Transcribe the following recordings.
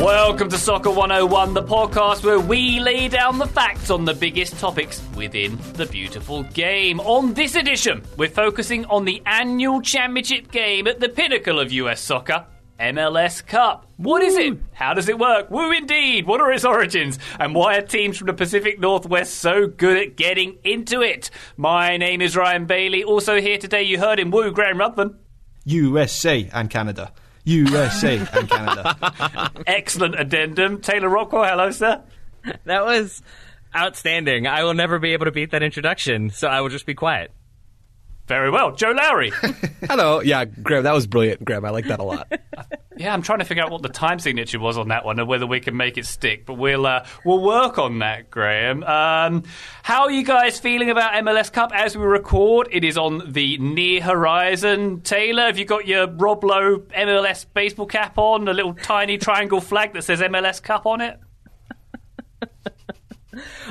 Welcome to Soccer 101, the podcast where we lay down the facts on the biggest topics within the beautiful game. On this edition, we're focusing on the annual championship game at the pinnacle of US soccer. MLS Cup. What is it? How does it work? Woo indeed. What are its origins? And why are teams from the Pacific Northwest so good at getting into it? My name is Ryan Bailey. Also here today, you heard him, Woo, Graham Ruthven. USA and Canada. USA and Canada. Excellent addendum. Taylor Rockwell, hello, sir. That was outstanding. I will never be able to beat that introduction, so I will just be quiet. Very well. Joe Lowery. Hello. Yeah, Graham, that was brilliant, Graham. I like that a lot. yeah, I'm trying to figure out what the time signature was on that one and whether we can make it stick, but we'll uh, we'll work on that, Graham. Um, how are you guys feeling about MLS Cup as we record? It is on the near horizon. Taylor, have you got your Rob Lowe MLS baseball cap on? A little tiny triangle flag that says MLS Cup on it?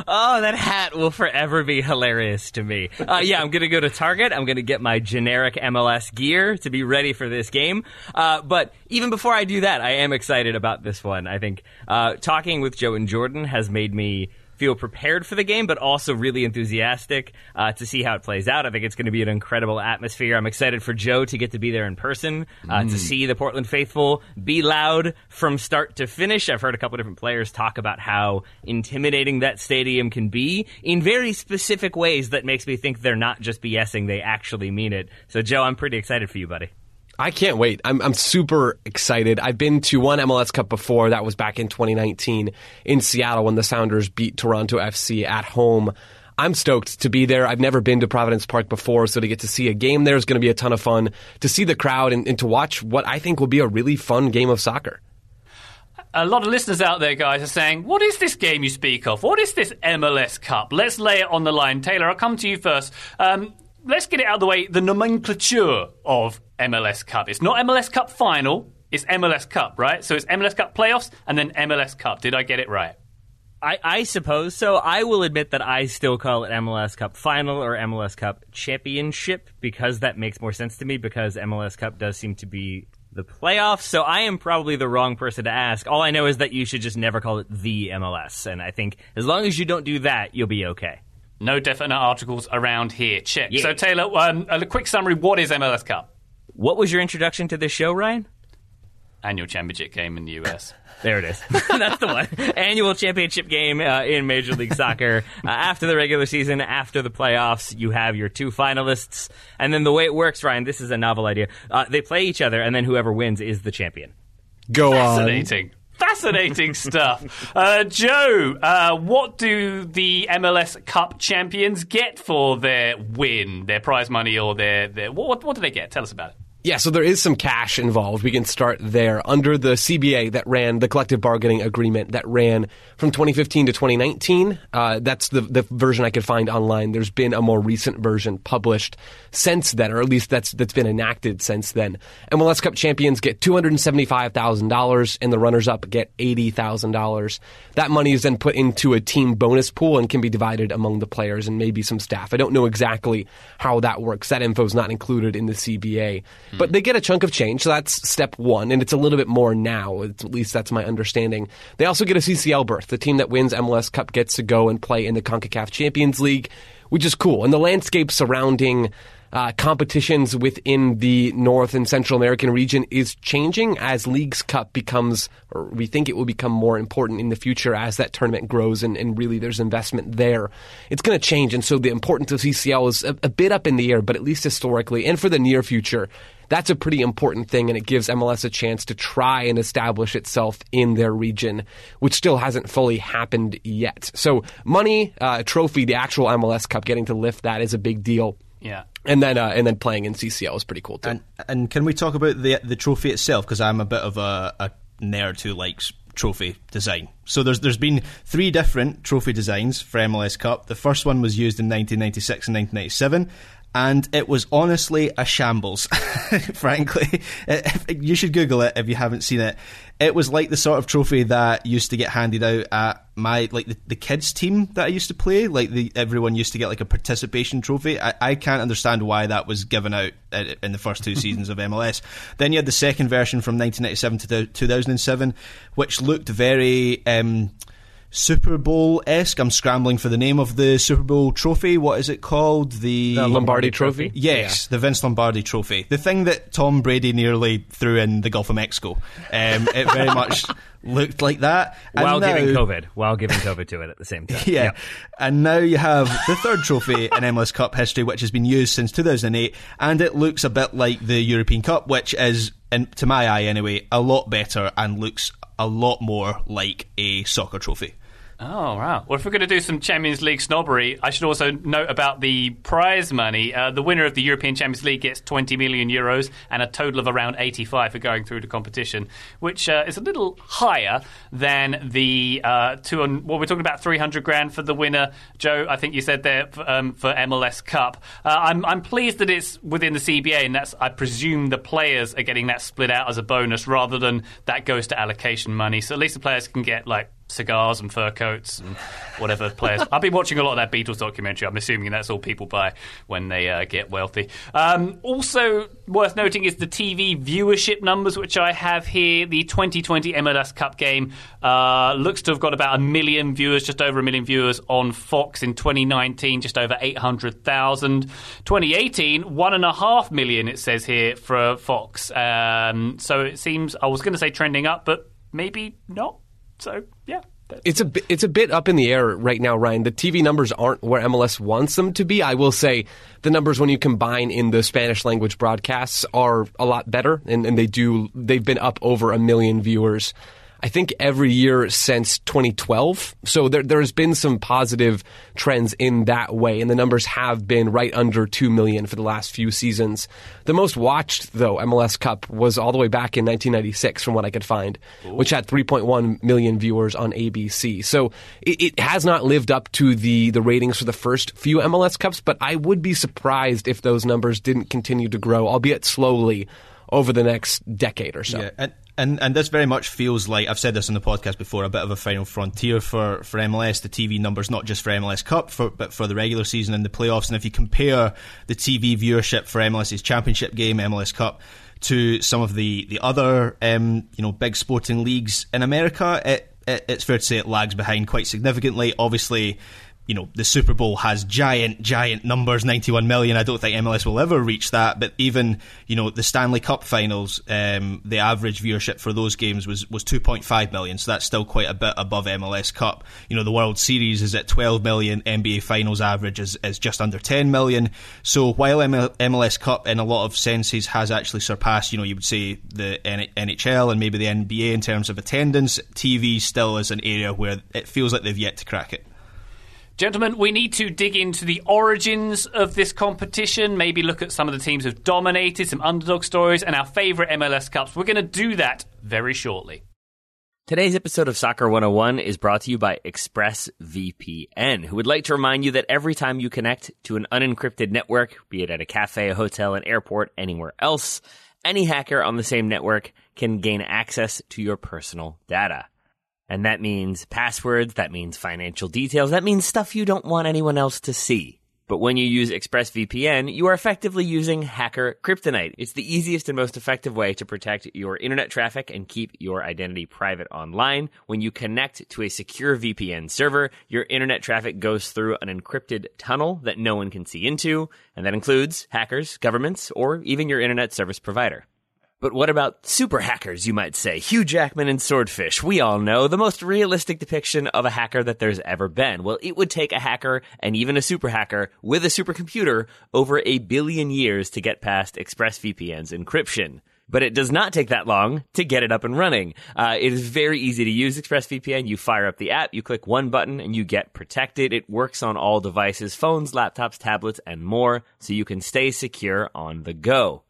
Oh, that hat will forever be hilarious to me. Uh, yeah, I'm going to go to Target. I'm going to get my generic MLS gear to be ready for this game. Uh, but even before I do that, I am excited about this one. I think uh, talking with Joe and Jordan has made me feel prepared for the game, but also really enthusiastic uh, to see how it plays out. I think it's going to be an incredible atmosphere. I'm excited for Joe to get to be there in person, uh, mm. to see the Portland faithful be loud from start to finish. I've heard a couple different players talk about how intimidating that stadium can be in very specific ways that makes me think they're not just BSing, they actually mean it. So, Joe, I'm pretty excited for you, buddy. I can't wait. I'm, I'm super excited. I've been to one MLS Cup before. That was back in 2019 in Seattle when the Sounders beat Toronto FC at home. I'm stoked to be there. I've never been to Providence Park before, so to get to see a game there is going to be a ton of fun. To see the crowd and, and to watch what I think will be a really fun game of soccer a lot of listeners out there, guys, are saying, What is this game you speak of? What is this MLS Cup? Let's lay it on the line. Taylor, I'll come to you first. Um, let's get it out of the way the nomenclature of MLS Cup. It's not MLS Cup final, it's MLS Cup, right? So it's MLS Cup playoffs and then MLS Cup. Did I get it right? I, I, suppose so. I will admit that I still call it MLS Cup Final or MLS Cup Championship because that makes more sense to me because MLS Cup does seem to be the playoffs. So I am probably the wrong person to ask. All I know is that you should just never call it the MLS. And I think as long as you don't do that, you'll be okay. No definite articles around here. Check. Yeah. So, Taylor, um, a quick summary. What is MLS Cup? What was your introduction to this show, Ryan? Annual championship game in the US. there it is. That's the one. Annual championship game uh, in Major League Soccer. Uh, after the regular season, after the playoffs, you have your two finalists. And then the way it works, Ryan, this is a novel idea. Uh, they play each other, and then whoever wins is the champion. Go Fascinating. on. Fascinating. Fascinating stuff. Uh, Joe, uh, what do the MLS Cup champions get for their win, their prize money, or their, their what, what do they get? Tell us about it. Yeah, so there is some cash involved. We can start there. Under the CBA that ran the collective bargaining agreement that ran from 2015 to 2019, uh, that's the, the version I could find online. There's been a more recent version published since then, or at least that's that's been enacted since then. MLS Cup champions get $275,000 and the runners up get $80,000. That money is then put into a team bonus pool and can be divided among the players and maybe some staff. I don't know exactly how that works. That info is not included in the CBA. Hmm. But they get a chunk of change, so that's step one, and it's a little bit more now. It's, at least that's my understanding. They also get a CCL berth. The team that wins MLS Cup gets to go and play in the CONCACAF Champions League, which is cool. And the landscape surrounding uh, competitions within the North and Central American region is changing as Leagues Cup becomes, or we think it will become more important in the future as that tournament grows and, and really there's investment there. It's going to change, and so the importance of CCL is a, a bit up in the air, but at least historically and for the near future, that's a pretty important thing, and it gives MLS a chance to try and establish itself in their region, which still hasn't fully happened yet. So, money, uh, trophy, the actual MLS Cup, getting to lift that is a big deal. Yeah and then uh, and then playing in CCL was pretty cool too. And, and can we talk about the the trophy itself? Because I'm a bit of a, a nerd who likes trophy design. So there's there's been three different trophy designs for MLS Cup. The first one was used in 1996 and 1997. And it was honestly a shambles, frankly. You should Google it if you haven't seen it. It was like the sort of trophy that used to get handed out at my like the, the kids team that I used to play, like the everyone used to get like a participation trophy. I, I can't understand why that was given out in the first two seasons of MLS. Then you had the second version from 1997 to 2007, which looked very. Um, Super Bowl esque. I'm scrambling for the name of the Super Bowl trophy. What is it called? The, the Lombardi Trophy. Yes, yeah. the Vince Lombardi Trophy. The thing that Tom Brady nearly threw in the Gulf of Mexico. Um, it very much looked like that. while now, giving COVID, while giving COVID to it at the same time. Yeah. Yep. And now you have the third trophy in MLS Cup history, which has been used since 2008, and it looks a bit like the European Cup, which is, in, to my eye anyway, a lot better and looks a lot more like a soccer trophy. Oh, wow. Well, if we're going to do some Champions League snobbery, I should also note about the prize money. Uh, the winner of the European Champions League gets 20 million euros and a total of around 85 for going through the competition, which uh, is a little higher than the uh, two on, well, we're talking about 300 grand for the winner. Joe, I think you said there um, for MLS Cup. Uh, I'm, I'm pleased that it's within the CBA, and that's, I presume, the players are getting that split out as a bonus rather than that goes to allocation money. So at least the players can get like cigars and fur coats and whatever players. I've been watching a lot of that Beatles documentary. I'm assuming that's all people buy when they uh, get wealthy. Um, also worth noting is the TV viewership numbers, which I have here. The 2020 MLS Cup game uh, looks to have got about a million viewers, just over a million viewers on Fox in 2019, just over 800,000. 2018, one and a half million, it says here, for Fox. Um, so it seems, I was going to say trending up, but maybe not. So. It's a bit, it's a bit up in the air right now, Ryan. The TV numbers aren't where MLS wants them to be. I will say the numbers when you combine in the Spanish language broadcasts are a lot better, and, and they do they've been up over a million viewers I think every year since 2012. So there, there's been some positive trends in that way, and the numbers have been right under 2 million for the last few seasons. The most watched, though, MLS Cup was all the way back in 1996, from what I could find, Ooh. which had 3.1 million viewers on ABC. So it, it has not lived up to the, the ratings for the first few MLS Cups, but I would be surprised if those numbers didn't continue to grow, albeit slowly, over the next decade or so. Yeah, and and and this very much feels like I've said this on the podcast before, a bit of a final frontier for, for MLS. The TV numbers, not just for MLS Cup, for, but for the regular season and the playoffs. And if you compare the TV viewership for MLS's championship game, MLS Cup, to some of the the other um, you know big sporting leagues in America, it, it, it's fair to say it lags behind quite significantly. Obviously you know, the Super Bowl has giant, giant numbers, 91 million. I don't think MLS will ever reach that. But even, you know, the Stanley Cup finals, um, the average viewership for those games was, was 2.5 million. So that's still quite a bit above MLS Cup. You know, the World Series is at 12 million. NBA finals average is, is just under 10 million. So while MLS Cup, in a lot of senses, has actually surpassed, you know, you would say the NHL and maybe the NBA in terms of attendance, TV still is an area where it feels like they've yet to crack it. Gentlemen, we need to dig into the origins of this competition, maybe look at some of the teams who've dominated, some underdog stories, and our favourite MLS Cups. We're going to do that very shortly. Today's episode of Soccer 101 is brought to you by ExpressVPN, who would like to remind you that every time you connect to an unencrypted network, be it at a cafe, a hotel, an airport, anywhere else, any hacker on the same network can gain access to your personal data. And that means passwords, that means financial details, that means stuff you don't want anyone else to see. But when you use ExpressVPN, you are effectively using hacker kryptonite. It's the easiest and most effective way to protect your internet traffic and keep your identity private online. When you connect to a secure VPN server, your internet traffic goes through an encrypted tunnel that no one can see into, and that includes hackers, governments, or even your internet service provider. But what about super hackers, you might say? Hugh Jackman and Swordfish. We all know the most realistic depiction of a hacker that there's ever been. Well, it would take a hacker and even a super hacker with a supercomputer over a billion years to get past ExpressVPN's encryption. But it does not take that long to get it up and running. Uh, it is very easy to use ExpressVPN. You fire up the app, you click one button, and you get protected. It works on all devices, phones, laptops, tablets, and more, so you can stay secure on the go.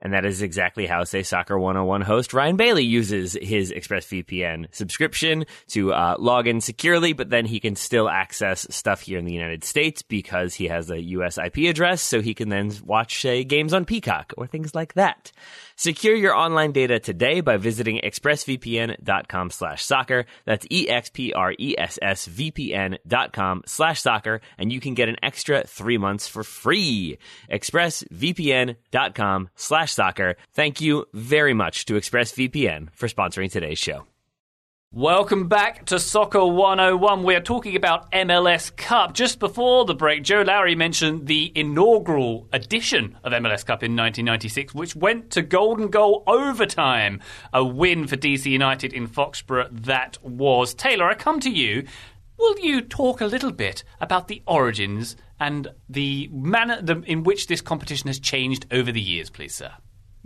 And that is exactly how, say, Soccer 101 host Ryan Bailey uses his ExpressVPN subscription to uh, log in securely, but then he can still access stuff here in the United States because he has a US IP address, so he can then watch, say, games on Peacock or things like that. Secure your online data today by visiting expressvpn.com slash soccer. That's E E-X-P-R-E-S-S-V-P-N dot com slash soccer, and you can get an extra three months for free. expressvpn.com slash soccer. Thank you very much to ExpressVPN for sponsoring today's show. Welcome back to Soccer 101. We are talking about MLS Cup. Just before the break, Joe Lowery mentioned the inaugural edition of MLS Cup in 1996, which went to golden goal overtime. A win for DC United in Foxborough that was. Taylor, I come to you. Will you talk a little bit about the origins and the manner in which this competition has changed over the years, please, sir?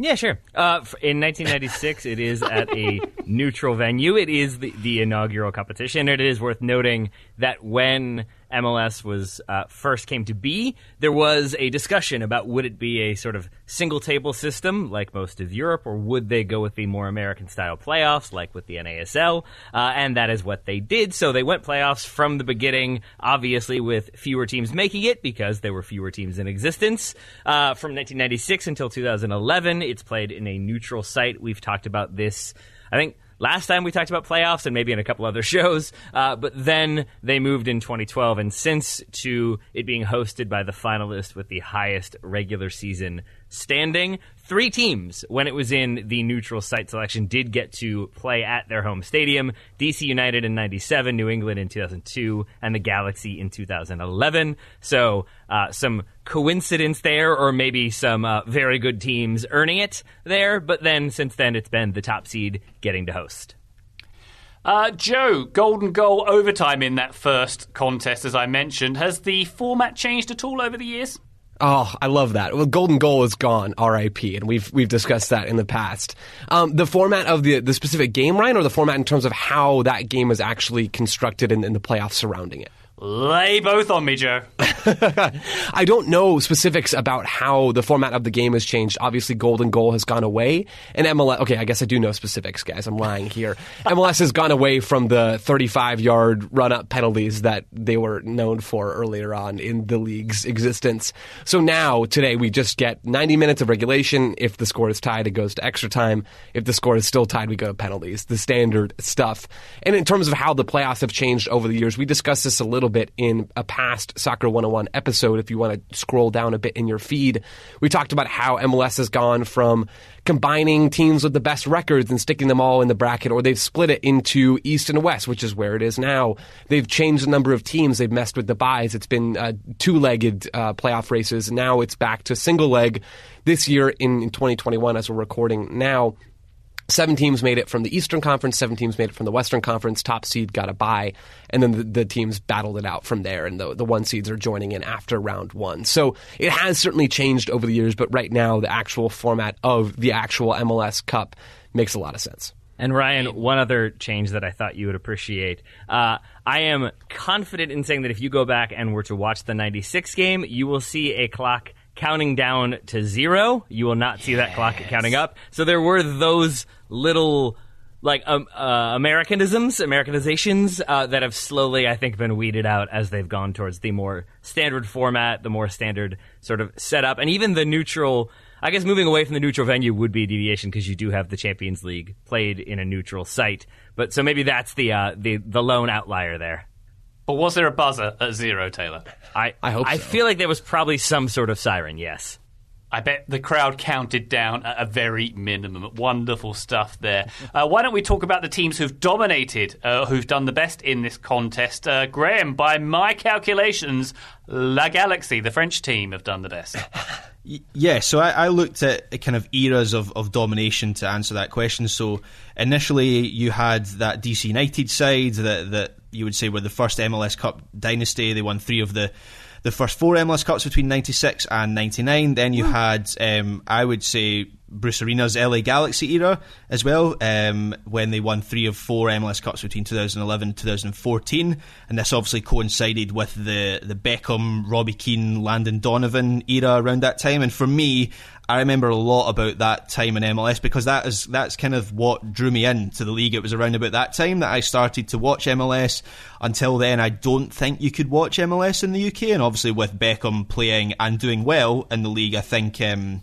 Yeah, sure. Uh, in 1996, it is at a neutral venue. It is the, the inaugural competition. It is worth noting that when MLS was uh, first came to be, there was a discussion about would it be a sort of single table system like most of Europe, or would they go with the more American style playoffs like with the NASL? Uh, and that is what they did. So they went playoffs from the beginning, obviously with fewer teams making it because there were fewer teams in existence. Uh, from 1996 until 2011, it's played in a neutral site. We've talked about this, I think last time we talked about playoffs and maybe in a couple other shows. Uh, but then they moved in 2012 and since to it being hosted by the finalist with the highest regular season standing. Three teams, when it was in the neutral site selection, did get to play at their home stadium. DC United in 97, New England in 2002, and the Galaxy in 2011. So, uh, some coincidence there, or maybe some uh, very good teams earning it there. But then, since then, it's been the top seed getting to host. Uh, Joe, golden goal overtime in that first contest, as I mentioned. Has the format changed at all over the years? Oh, I love that. Well, Golden Goal is gone, R.I.P. And we've we've discussed that in the past. Um, the format of the the specific game, Ryan, or the format in terms of how that game was actually constructed and, and the playoffs surrounding it. Lay both on me, Joe. I don't know specifics about how the format of the game has changed. Obviously, Golden Goal has gone away, and MLS. Okay, I guess I do know specifics, guys. I'm lying here. MLS has gone away from the 35 yard run up penalties that they were known for earlier on in the league's existence. So now, today, we just get 90 minutes of regulation. If the score is tied, it goes to extra time. If the score is still tied, we go to penalties. The standard stuff. And in terms of how the playoffs have changed over the years, we discussed this a little bit in a past Soccer 101 episode. If you want to scroll down a bit in your feed, we talked about how MLS has gone from combining teams with the best records and sticking them all in the bracket, or they've split it into East and West, which is where it is now. They've changed the number of teams. They've messed with the buys. It's been uh, two-legged uh, playoff races. Now it's back to single leg this year in, in 2021 as we're recording now. Seven teams made it from the Eastern Conference, seven teams made it from the Western Conference. Top seed got a bye, and then the, the, teams battled it out from there, and the, the one seeds are joining in after round one. So it has certainly changed over the years, but right now, the actual format of the actual MLS Cup makes a lot of sense. And Ryan, one other change that I thought you would appreciate. Uh, I am confident in saying that if you go back and were to watch the 96 game, you will see a clock counting down to zero. You will not see that clock counting up. So there were those little like um, uh, Americanisms, Americanizations uh, that have slowly, I think, been weeded out as they've gone towards the more standard format, the more standard sort of setup, and even the neutral. I guess moving away from the neutral venue would be a deviation because you do have the Champions League played in a neutral site. But so maybe that's the uh, the the lone outlier there. But was there a buzzer at zero, Taylor? I I hope I so. feel like there was probably some sort of siren. Yes. I bet the crowd counted down at a very minimum. Wonderful stuff there. Uh, why don't we talk about the teams who've dominated, uh, who've done the best in this contest? Uh, Graham, by my calculations, La Galaxy, the French team, have done the best. Yeah, so I, I looked at kind of eras of, of domination to answer that question. So initially, you had that DC United side that that you would say were the first MLS Cup dynasty. They won three of the the first four MLS Cups between '96 and '99. Then you had, um, I would say, Bruce Arena's LA Galaxy era as well, um, when they won three of four MLS Cups between 2011 and 2014. And this obviously coincided with the, the Beckham, Robbie Keane, Landon Donovan era around that time. And for me, I remember a lot about that time in MLS because that is that's kind of what drew me into the league. It was around about that time that I started to watch MLS. Until then, I don't think you could watch MLS in the UK. And obviously, with Beckham playing and doing well in the league, I think. Um,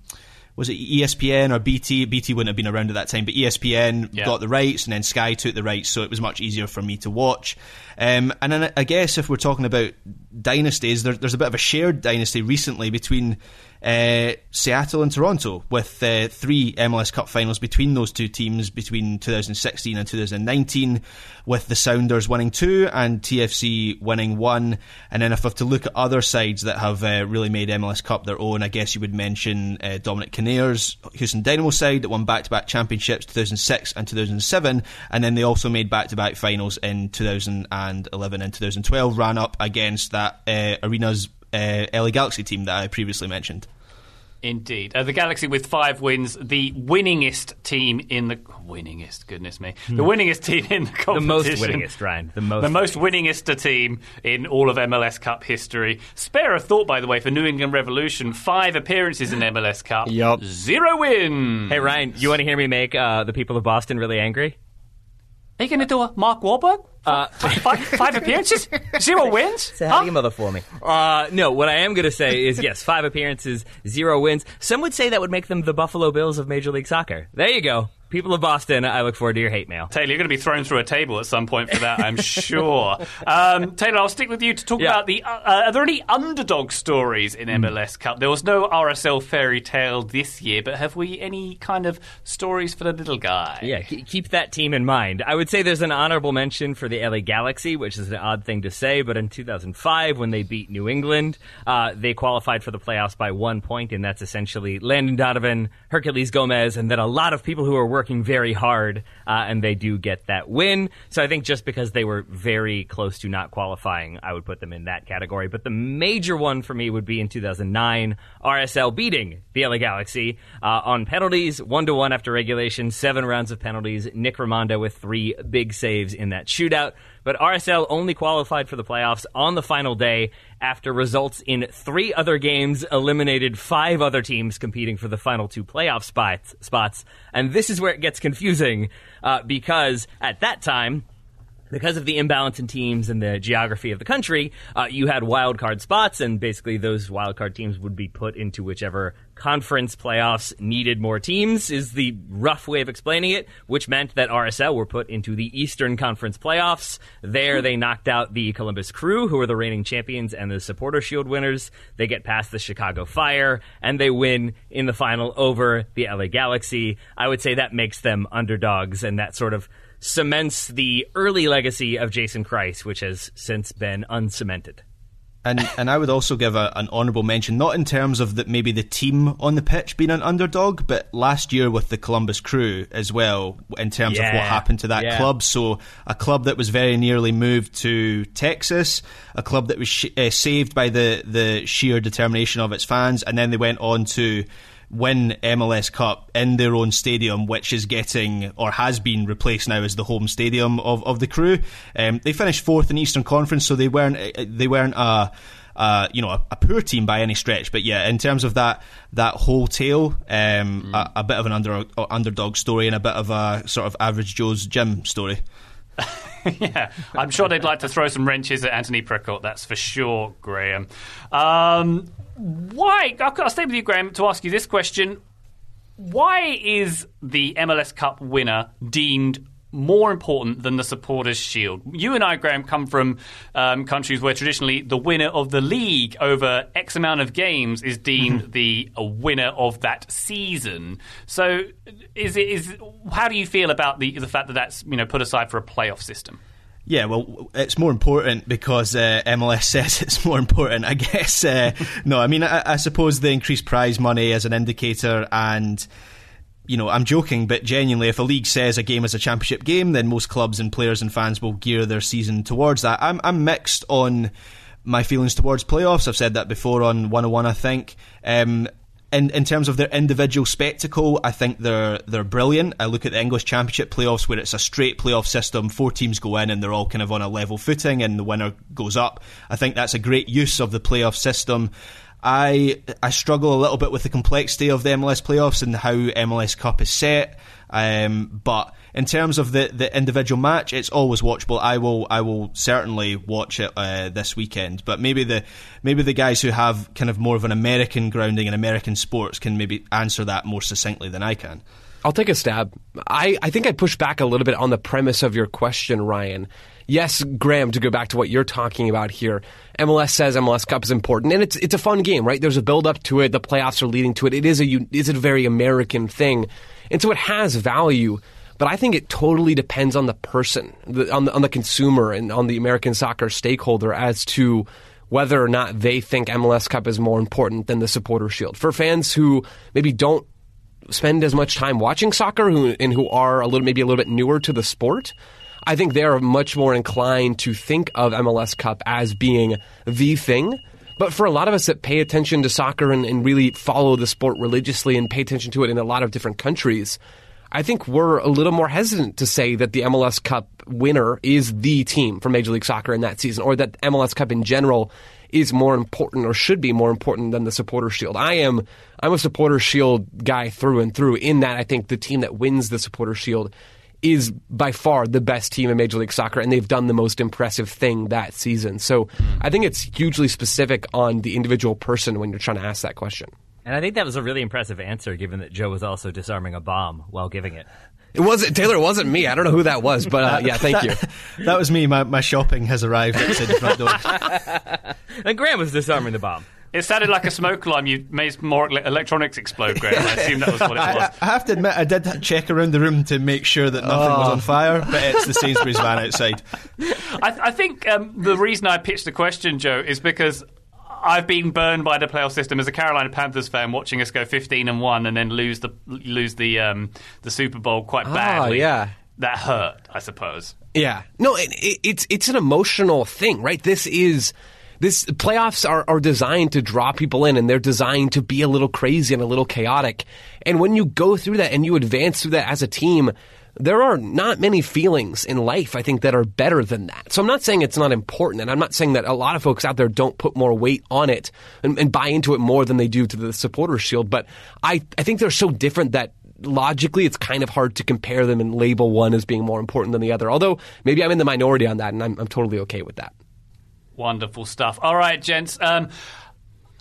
was it ESPN or BT? BT wouldn't have been around at that time, but ESPN Yeah. got the rights, and then Sky took the rights, so it was much easier for me to watch. Um, and then I guess if we're talking about dynasties, there, there's a bit of a shared dynasty recently between uh, Seattle and Toronto, with uh, three MLS Cup finals between those two teams between 2016 and 2019, with the Sounders winning two and TFC winning one. And then if I have to look at other sides that have uh, really made MLS Cup their own, I guess you would mention uh, Dominic Kinnear's Houston Dynamo side that won back-to-back championships 2006 and 2007, and then they also made back-to-back finals in 2011 and 2012, ran up against that uh, Arena's uh, LA Galaxy team that I previously mentioned. Indeed. Uh, the Galaxy with five wins, the winningest team in the. Winningest, goodness me. The winningest team in the The most winningest, Ryan. The most. The most winningest team in all of MLS Cup history. Spare a thought, by the way, for New England Revolution. Five appearances in MLS Cup. Yup. Zero wins. Hey, Ryan, you want to hear me make uh, the people of Boston really angry? Are you going to do a Mark Wahlberg? Uh, five, five appearances? Zero wins? Say Huh? hi to your mother for me. Uh, no, what I am going to say is yes, five appearances, zero wins. Some would say that would make them the Buffalo Bills of Major League Soccer. There you go. People of Boston, I look forward to your hate mail. Taylor, you're going to be thrown through a table at some point for that, I'm sure. Um, Taylor, I'll stick with you to talk Yeah. about the. Uh, uh, are there any underdog stories in MLS Cup? There was no RSL fairy tale this year, but have we any kind of stories for the little guy? Yeah, ke- keep that team in mind. I would say there's an honorable mention for the LA Galaxy, which is an odd thing to say, but in 2005, when they beat New England, uh, they qualified for the playoffs by one point, and that's essentially Landon Donovan, Herculez Gomez, and then a lot of people who are working very hard, uh, and they do get that win. So I think just because they were very close to not qualifying, I would put them in that category. But the major one for me would be in 2009, RSL beating the LA Galaxy uh, on penalties, one to one after regulation, seven rounds of penalties. Nick Rimando with three big saves in that shootout. But RSL only qualified for the playoffs on the final day after results in three other games eliminated five other teams competing for the final two playoff spots. spots. And this is where it gets confusing uh, because at that time, because of the imbalance in teams and the geography of the country, uh, you had wild card spots, and basically those wild card teams would be put into whichever conference playoffs needed more teams. Is the rough way of explaining it, which meant that RSL were put into the Eastern Conference playoffs. There, they knocked out the Columbus Crew, who are the reigning champions and the Supporter Shield winners. They get past the Chicago Fire, and they win in the final over the LA Galaxy. I would say that makes them underdogs, and that sort of cements the early legacy of Jason Kreis, which has since been uncemented. And and I would also give a, an honourable mention, not in terms of that maybe the team on the pitch being an underdog, but last year with the Columbus Crew as well, in terms of what happened to that yeah. club. So a club that was very nearly moved to Texas, a club that was sh- uh, saved by the the sheer determination of its fans, and then they went on to win MLS Cup in their own stadium, which is getting or has been replaced now as the home stadium of, of the crew. Um, they finished fourth in Eastern Conference, so they weren't uh, they weren't a uh, you know a, a poor team by any stretch. But yeah, in terms of that that whole tale, um, a, a bit of an under, underdog story and a bit of a sort of average Joe's gym story. yeah, I'm sure they'd like to throw some wrenches at Anthony Precourt, that's for sure, Graham. Um, why? I'll, I'll stay with you, Graham, to ask you this question. Why is the MLS Cup winner deemed more important than the Supporters' Shield? You and I, Graham, come from um, countries where traditionally the winner of the league over X amount of games is deemed the winner of that season. So, is it is how do you feel about the the fact that that's you know put aside for a playoff system? Yeah, well, it's more important because uh, MLS says it's more important, I guess. Uh, no, I mean, I, I suppose the increased prize money is an indicator, and you know, I'm joking, but genuinely, if a league says a game is a championship game, then most clubs and players and fans will gear their season towards that. I'm, I'm mixed on my feelings towards playoffs. I've said that before on 101, I think. Um, in, in terms of their individual spectacle, I think they're they're brilliant. I look at the English Championship playoffs where it's a straight playoff system. Four teams go in and they're all kind of on a level footing, and the winner goes up. I think that's a great use of the playoff system. I I struggle a little bit with the complexity of the MLS playoffs and how MLS Cup is set. Um, but in terms of the, the individual match, it's always watchable. I will I will certainly watch it uh, this weekend. But maybe the maybe the guys who have kind of more of an American grounding in American sports can maybe answer that more succinctly than I can. I'll take a stab. I, I think I'd push back a little bit on the premise of your question, Ryan. Yes, Graham, to go back to what you're talking about here, MLS says MLS Cup is important, and it's it's a fun game, right? There's a build up to it. The playoffs are leading to it. It is a is a very American thing, and so it has value. But I think it totally depends on the person, the, on the on the consumer, and on the American soccer stakeholder as to whether or not they think MLS Cup is more important than the Supporter Shield. For fans who maybe don't spend as much time watching soccer who, and who are a little maybe a little bit newer to the sport, I think they are much more inclined to think of MLS Cup as being the thing. But for a lot of us that pay attention to soccer and, and really follow the sport religiously and pay attention to it in a lot of different countries, I think we're a little more hesitant to say that the MLS Cup winner is the team for Major League Soccer in that season, or that MLS Cup in general is more important or should be more important than the supporter shield. I am I'm a supporter shield guy through and through in that I think the team that wins the supporter shield is by far the best team in Major League Soccer, and they've done the most impressive thing that season. So I think it's hugely specific on the individual person when you're trying to ask that question. And I think that was a really impressive answer, given that Joe was also disarming a bomb while giving it. It wasn't Taylor. It wasn't me. I don't know who that was, but uh, yeah, thank you. That was me. My, my shopping has arrived outside the front door. And Graham was disarming the bomb. It sounded like a smoke alarm. You made more electronics explode, Graham. I assume that was what it I, was. I have to admit, I did check around the room to make sure that nothing was on fire, but it's the Sainsbury's van outside. I, I think um, the reason I pitched the question, Joe, is because I've been burned by the playoff system as a Carolina Panthers fan, watching us go fifteen and one and then lose the lose the um, the Super Bowl quite badly. Oh, yeah. that hurt, I suppose. Yeah. No, it, it, it's it's an emotional thing, right? This is this playoffs are, are designed to draw people in and they're designed to be a little crazy and a little chaotic. And when you go through that and you advance through that as a team, there are not many feelings in life, I think, that are better than that. So I'm not saying it's not important, and I'm not saying that a lot of folks out there don't put more weight on it and, and buy into it more than they do to the supporter shield. But I, I think they're so different that logically it's kind of hard to compare them and label one as being more important than the other. Although maybe I'm in the minority on that, and I'm, I'm totally okay with that. Wonderful stuff. All right, gents. Um,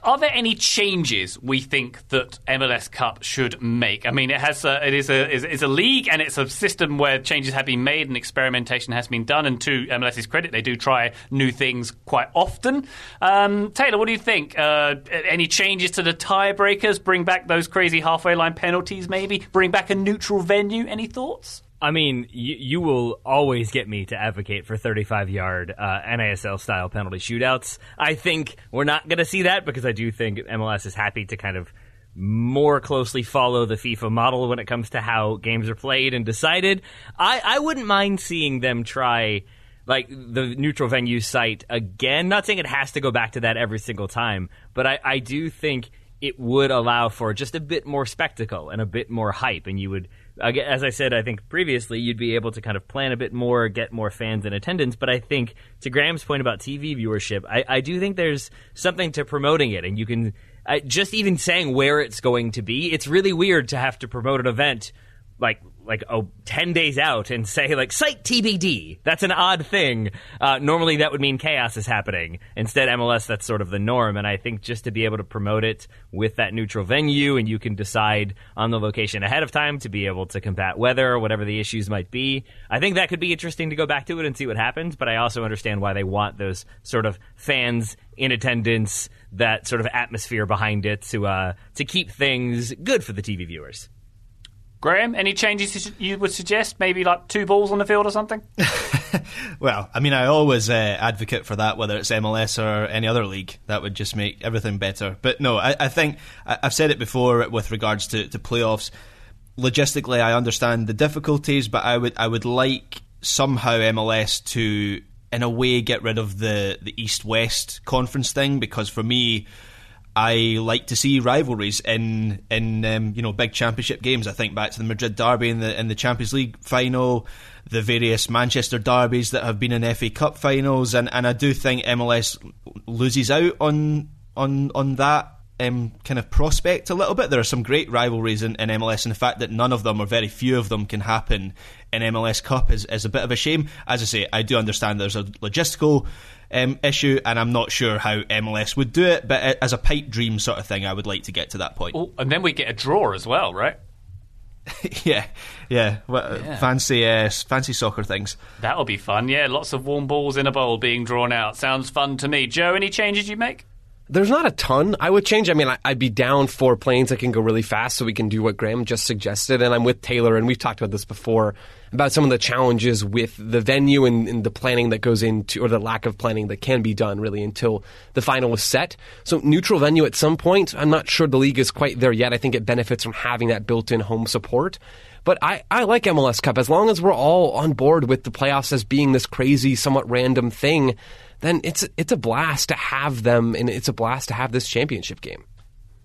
are there any changes we think that MLS Cup should make? I mean, it has a, it is a a league and it's a system where changes have been made and experimentation has been done. And to MLS's credit, they do try new things quite often. Um, Taylor, what do you think? Uh, any changes to the tiebreakers? Bring back those crazy halfway line penalties? Maybe bring back a neutral venue? Any thoughts? I mean, you, you will always get me to advocate for 35 yard uh, NASL style penalty shootouts. I think we're not going to see that because I do think MLS is happy to kind of more closely follow the FIFA model when it comes to how games are played and decided. I, I wouldn't mind seeing them try like the neutral venue site again. Not saying it has to go back to that every single time, but I, I do think it would allow for just a bit more spectacle and a bit more hype, and you would as I said, I think previously, you'd be able to kind of plan a bit more, get more fans in attendance. But I think to Graham's point about TV viewership, I, I do think there's something to promoting it, and you can I, just even saying where it's going to be. It's really weird to have to promote an event like like oh, 10 days out and say like site TBD. That's an odd thing. Uh, normally that would mean chaos is happening. Instead, MLS that's sort of the norm. And I think just to be able to promote it with that neutral venue and you can decide on the location ahead of time to be able to combat weather or whatever the issues might be. I think that could be interesting to go back to it and see what happens. But I also understand why they want those sort of fans in attendance, that sort of atmosphere behind it to uh, to keep things good for the TV viewers. Graham, any changes you would suggest? Maybe like two balls on the field or something? well, I mean, I always uh, advocate for that, whether it's MLS or any other league. That would just make everything better. But no, I, I think I, have said it before with regards to, to playoffs. Logistically, I understand the difficulties, but I would I would like somehow MLS to, in a way, get rid of the the East West conference thing because for me I like to see rivalries in in um, you know big championship games. I think back to the Madrid derby in the in the Champions League final, the various Manchester derbies that have been in FA Cup finals, and, and I do think MLS loses out on on on that um, kind of prospect a little bit. There are some great rivalries in, in, MLS, and the fact that none of them or very few of them can happen in MLS Cup is, is a bit of a shame. As I say, I do understand there's a logistical um, issue, and I'm not sure how MLS would do it, but as a pipe dream sort of thing, I would like to get to that point. Oh, and then we get a draw as well, right? yeah, yeah, well, yeah. fancy, uh, fancy soccer things. That'll be fun. Yeah, lots of warm balls in a bowl being drawn out. Sounds fun to me. Joe, any changes you make? There's not a ton I would change. I mean, I, would be down for planes that can go really fast so we can do what Graham just suggested. And I'm with Taylor, and we've talked about this before about some of the challenges with the venue and, and, the planning that goes into, or the lack of planning that can be done really until the final is set. So, neutral venue at some point, I'm not sure the league is quite there yet. I think it benefits from having that built in home support. But I, I like MLS Cup as long as we're all on board with the playoffs as being this crazy, somewhat random thing then it's it's a blast to have them, and it's a blast to have this championship game.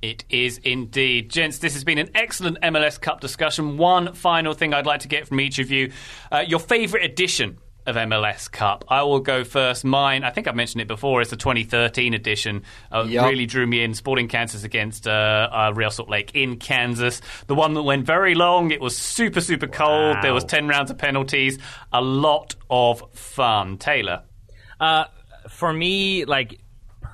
It is indeed. Gents, this has been an excellent MLS Cup discussion. One final thing I'd like to get from each of you uh, your favourite edition of MLS Cup. I will go first. Mine, I think I've mentioned it before, it's the 2013 edition. Uh, yep. Really drew me in. Sporting Kansas against uh, uh, Real Salt Lake in Kansas. The one that went very long. It was super, super cold. Wow. There was 10 rounds of penalties. A lot of fun. Taylor? For me, like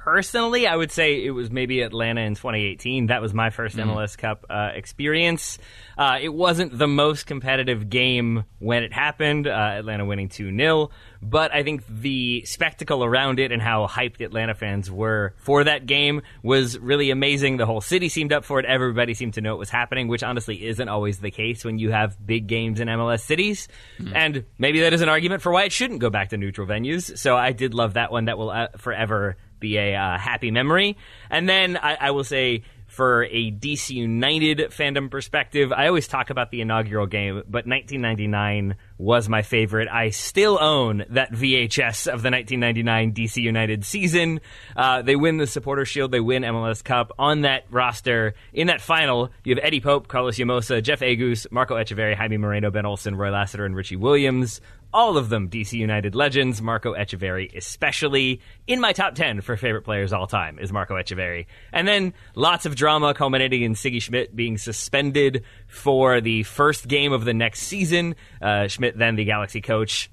personally, I would say it was maybe Atlanta in 2018. That was my first mm. MLS Cup uh, experience. Uh, it wasn't the most competitive game when it happened, uh, Atlanta winning 2 0, but I think the spectacle around it and how hyped Atlanta fans were for that game was really amazing. The whole city seemed up for it. Everybody seemed to know it was happening, which honestly isn't always the case when you have big games in MLS cities. Mm. And maybe that is an argument for why it shouldn't go back to neutral venues. So I did love that one. That will uh, forever be a uh, happy memory. And then I, I will say for a DC United fandom perspective, I always talk about the inaugural game, but 1999 was my favorite. I still own that VHS of the 1999 DC United season. Uh, they win the Supporter Shield, they win MLS Cup. On that roster, in that final, you have Eddie Pope, Carlos Llamosa, Jeff Agoos, Marco Etcheverry, Jaime Moreno, Ben Olsen, Roy Lassiter, and Richie Williams all of them DC United legends. Marco Etcheverry, especially in my top 10 for favorite players all time, is Marco Etcheverry. And then lots of drama culminating in Sigi Schmid being suspended for the first game of the next season. Uh, Schmid, then the Galaxy coach,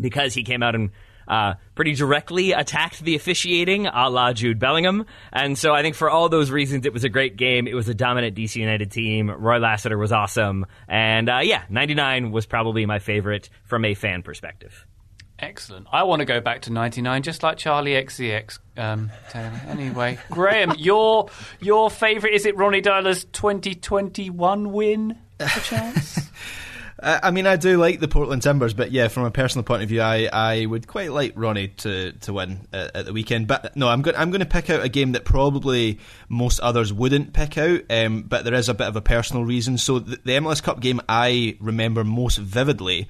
because he came out and uh, pretty directly attacked the officiating, a la Jude Bellingham. And so I think for all those reasons, it was a great game. It was a dominant DC United team. Roy Lassiter was awesome. And uh, yeah, 99 was probably my favorite from a fan perspective. Excellent. I want to go back to 99, just like Charli XCX. Um, anyway, Graham, your your favourite, is it Ronny Deila's 2021 win, A chance? I mean, I do like the Portland Timbers, but yeah, from a personal point of view, I, I would quite like Ronny to, to win at, at the weekend. But no, I'm going I'm going to pick out a game that probably most others wouldn't pick out, um, but there is a bit of a personal reason. So the, the MLS Cup game I remember most vividly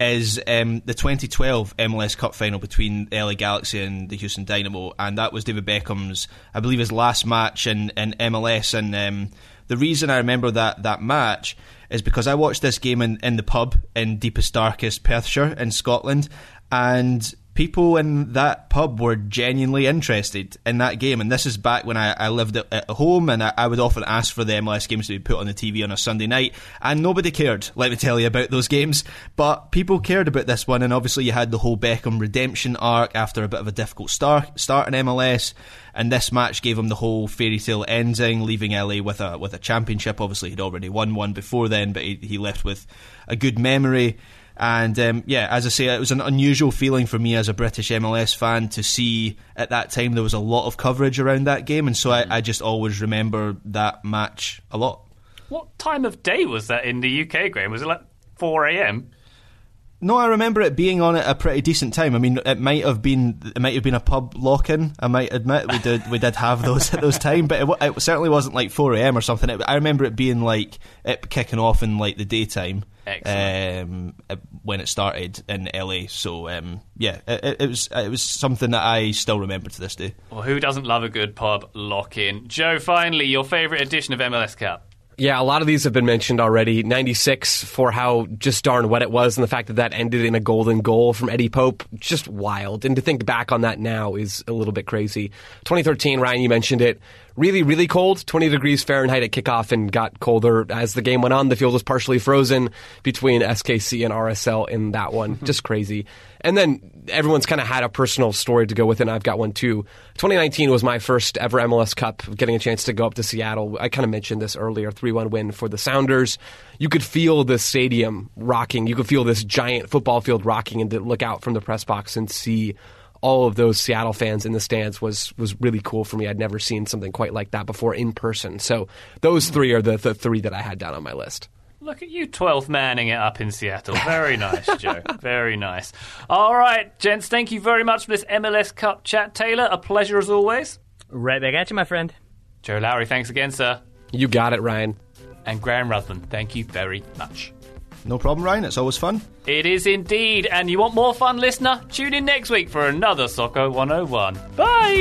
is um, the 2012 MLS Cup final between the LA Galaxy and the Houston Dynamo, and that was David Beckham's, I believe, his last match in, in MLS. And um, the reason I remember that that match is because I watched this game in, in the pub in deepest, darkest Perthshire in Scotland, and people in that pub were genuinely interested in that game. And this is back when I, I lived at, at, home and I, I, would often ask for the MLS games to be put on the TV on a Sunday night. And nobody cared, let me tell you, about those games. But people cared about this one. And obviously, you had the whole Beckham redemption arc after a bit of a difficult start, start in MLS and this match gave him the whole fairy tale ending, leaving LA with a with a championship. Obviously, he'd already won one before then, but he, he left with a good memory. And um, yeah, as I say, it was an unusual feeling for me as a British MLS fan to see at that time there was a lot of coverage around that game, and so I, I just always remember that match a lot. What time of day was that in the UK, Graham? Was it like 4 a.m.? No, I remember it being on at a pretty decent time. I mean, it might have been it might have been a pub lock-in. I might admit we did we did have those at those time, but it, it certainly wasn't like four a.m. or something. It, I remember it being like it kicking off in like the daytime um, when it started in LA. So um, yeah, it, it, was it was something that I still remember to this day. Well, who doesn't love a good pub lock-in? Joe, finally, your favourite edition of MLS Cup? Yeah, a lot of these have been mentioned already. 96 for how just darn wet it was and the fact that that ended in a golden goal from Eddie Pope. Just wild. And to think back on that now is a little bit crazy. 2013, Ryan, you mentioned it. Really, really cold. 20 degrees Fahrenheit at kickoff and got colder as the game went on. The field was partially frozen between SKC and RSL in that one. just crazy. And then everyone's kind of had a personal story to go with and I've got one too. 2019 was my first ever MLS Cup, getting a chance to go up to Seattle. I kind of mentioned this earlier 3 1 win for the Sounders. You could feel the stadium rocking. You could feel this giant football field rocking, and to look out from the press box and see all of those Seattle fans in the stands was was really cool for me. I'd never seen something quite like that before in person. So those three are the, the three that I had down on my list. Look at you, 12 manning it up in Seattle. Very nice, Joe. Very nice. All right, gents, thank you very much for this MLS Cup chat. Taylor, a pleasure as always. Right back at you, my friend. Joe Lowery, thanks again, sir. You got it, Ryan. And Graham Ruthven, thank you very much. No problem, Ryan. It's always fun. It is indeed. And you want more fun, listener? Tune in next week for another Soccer 101. Bye!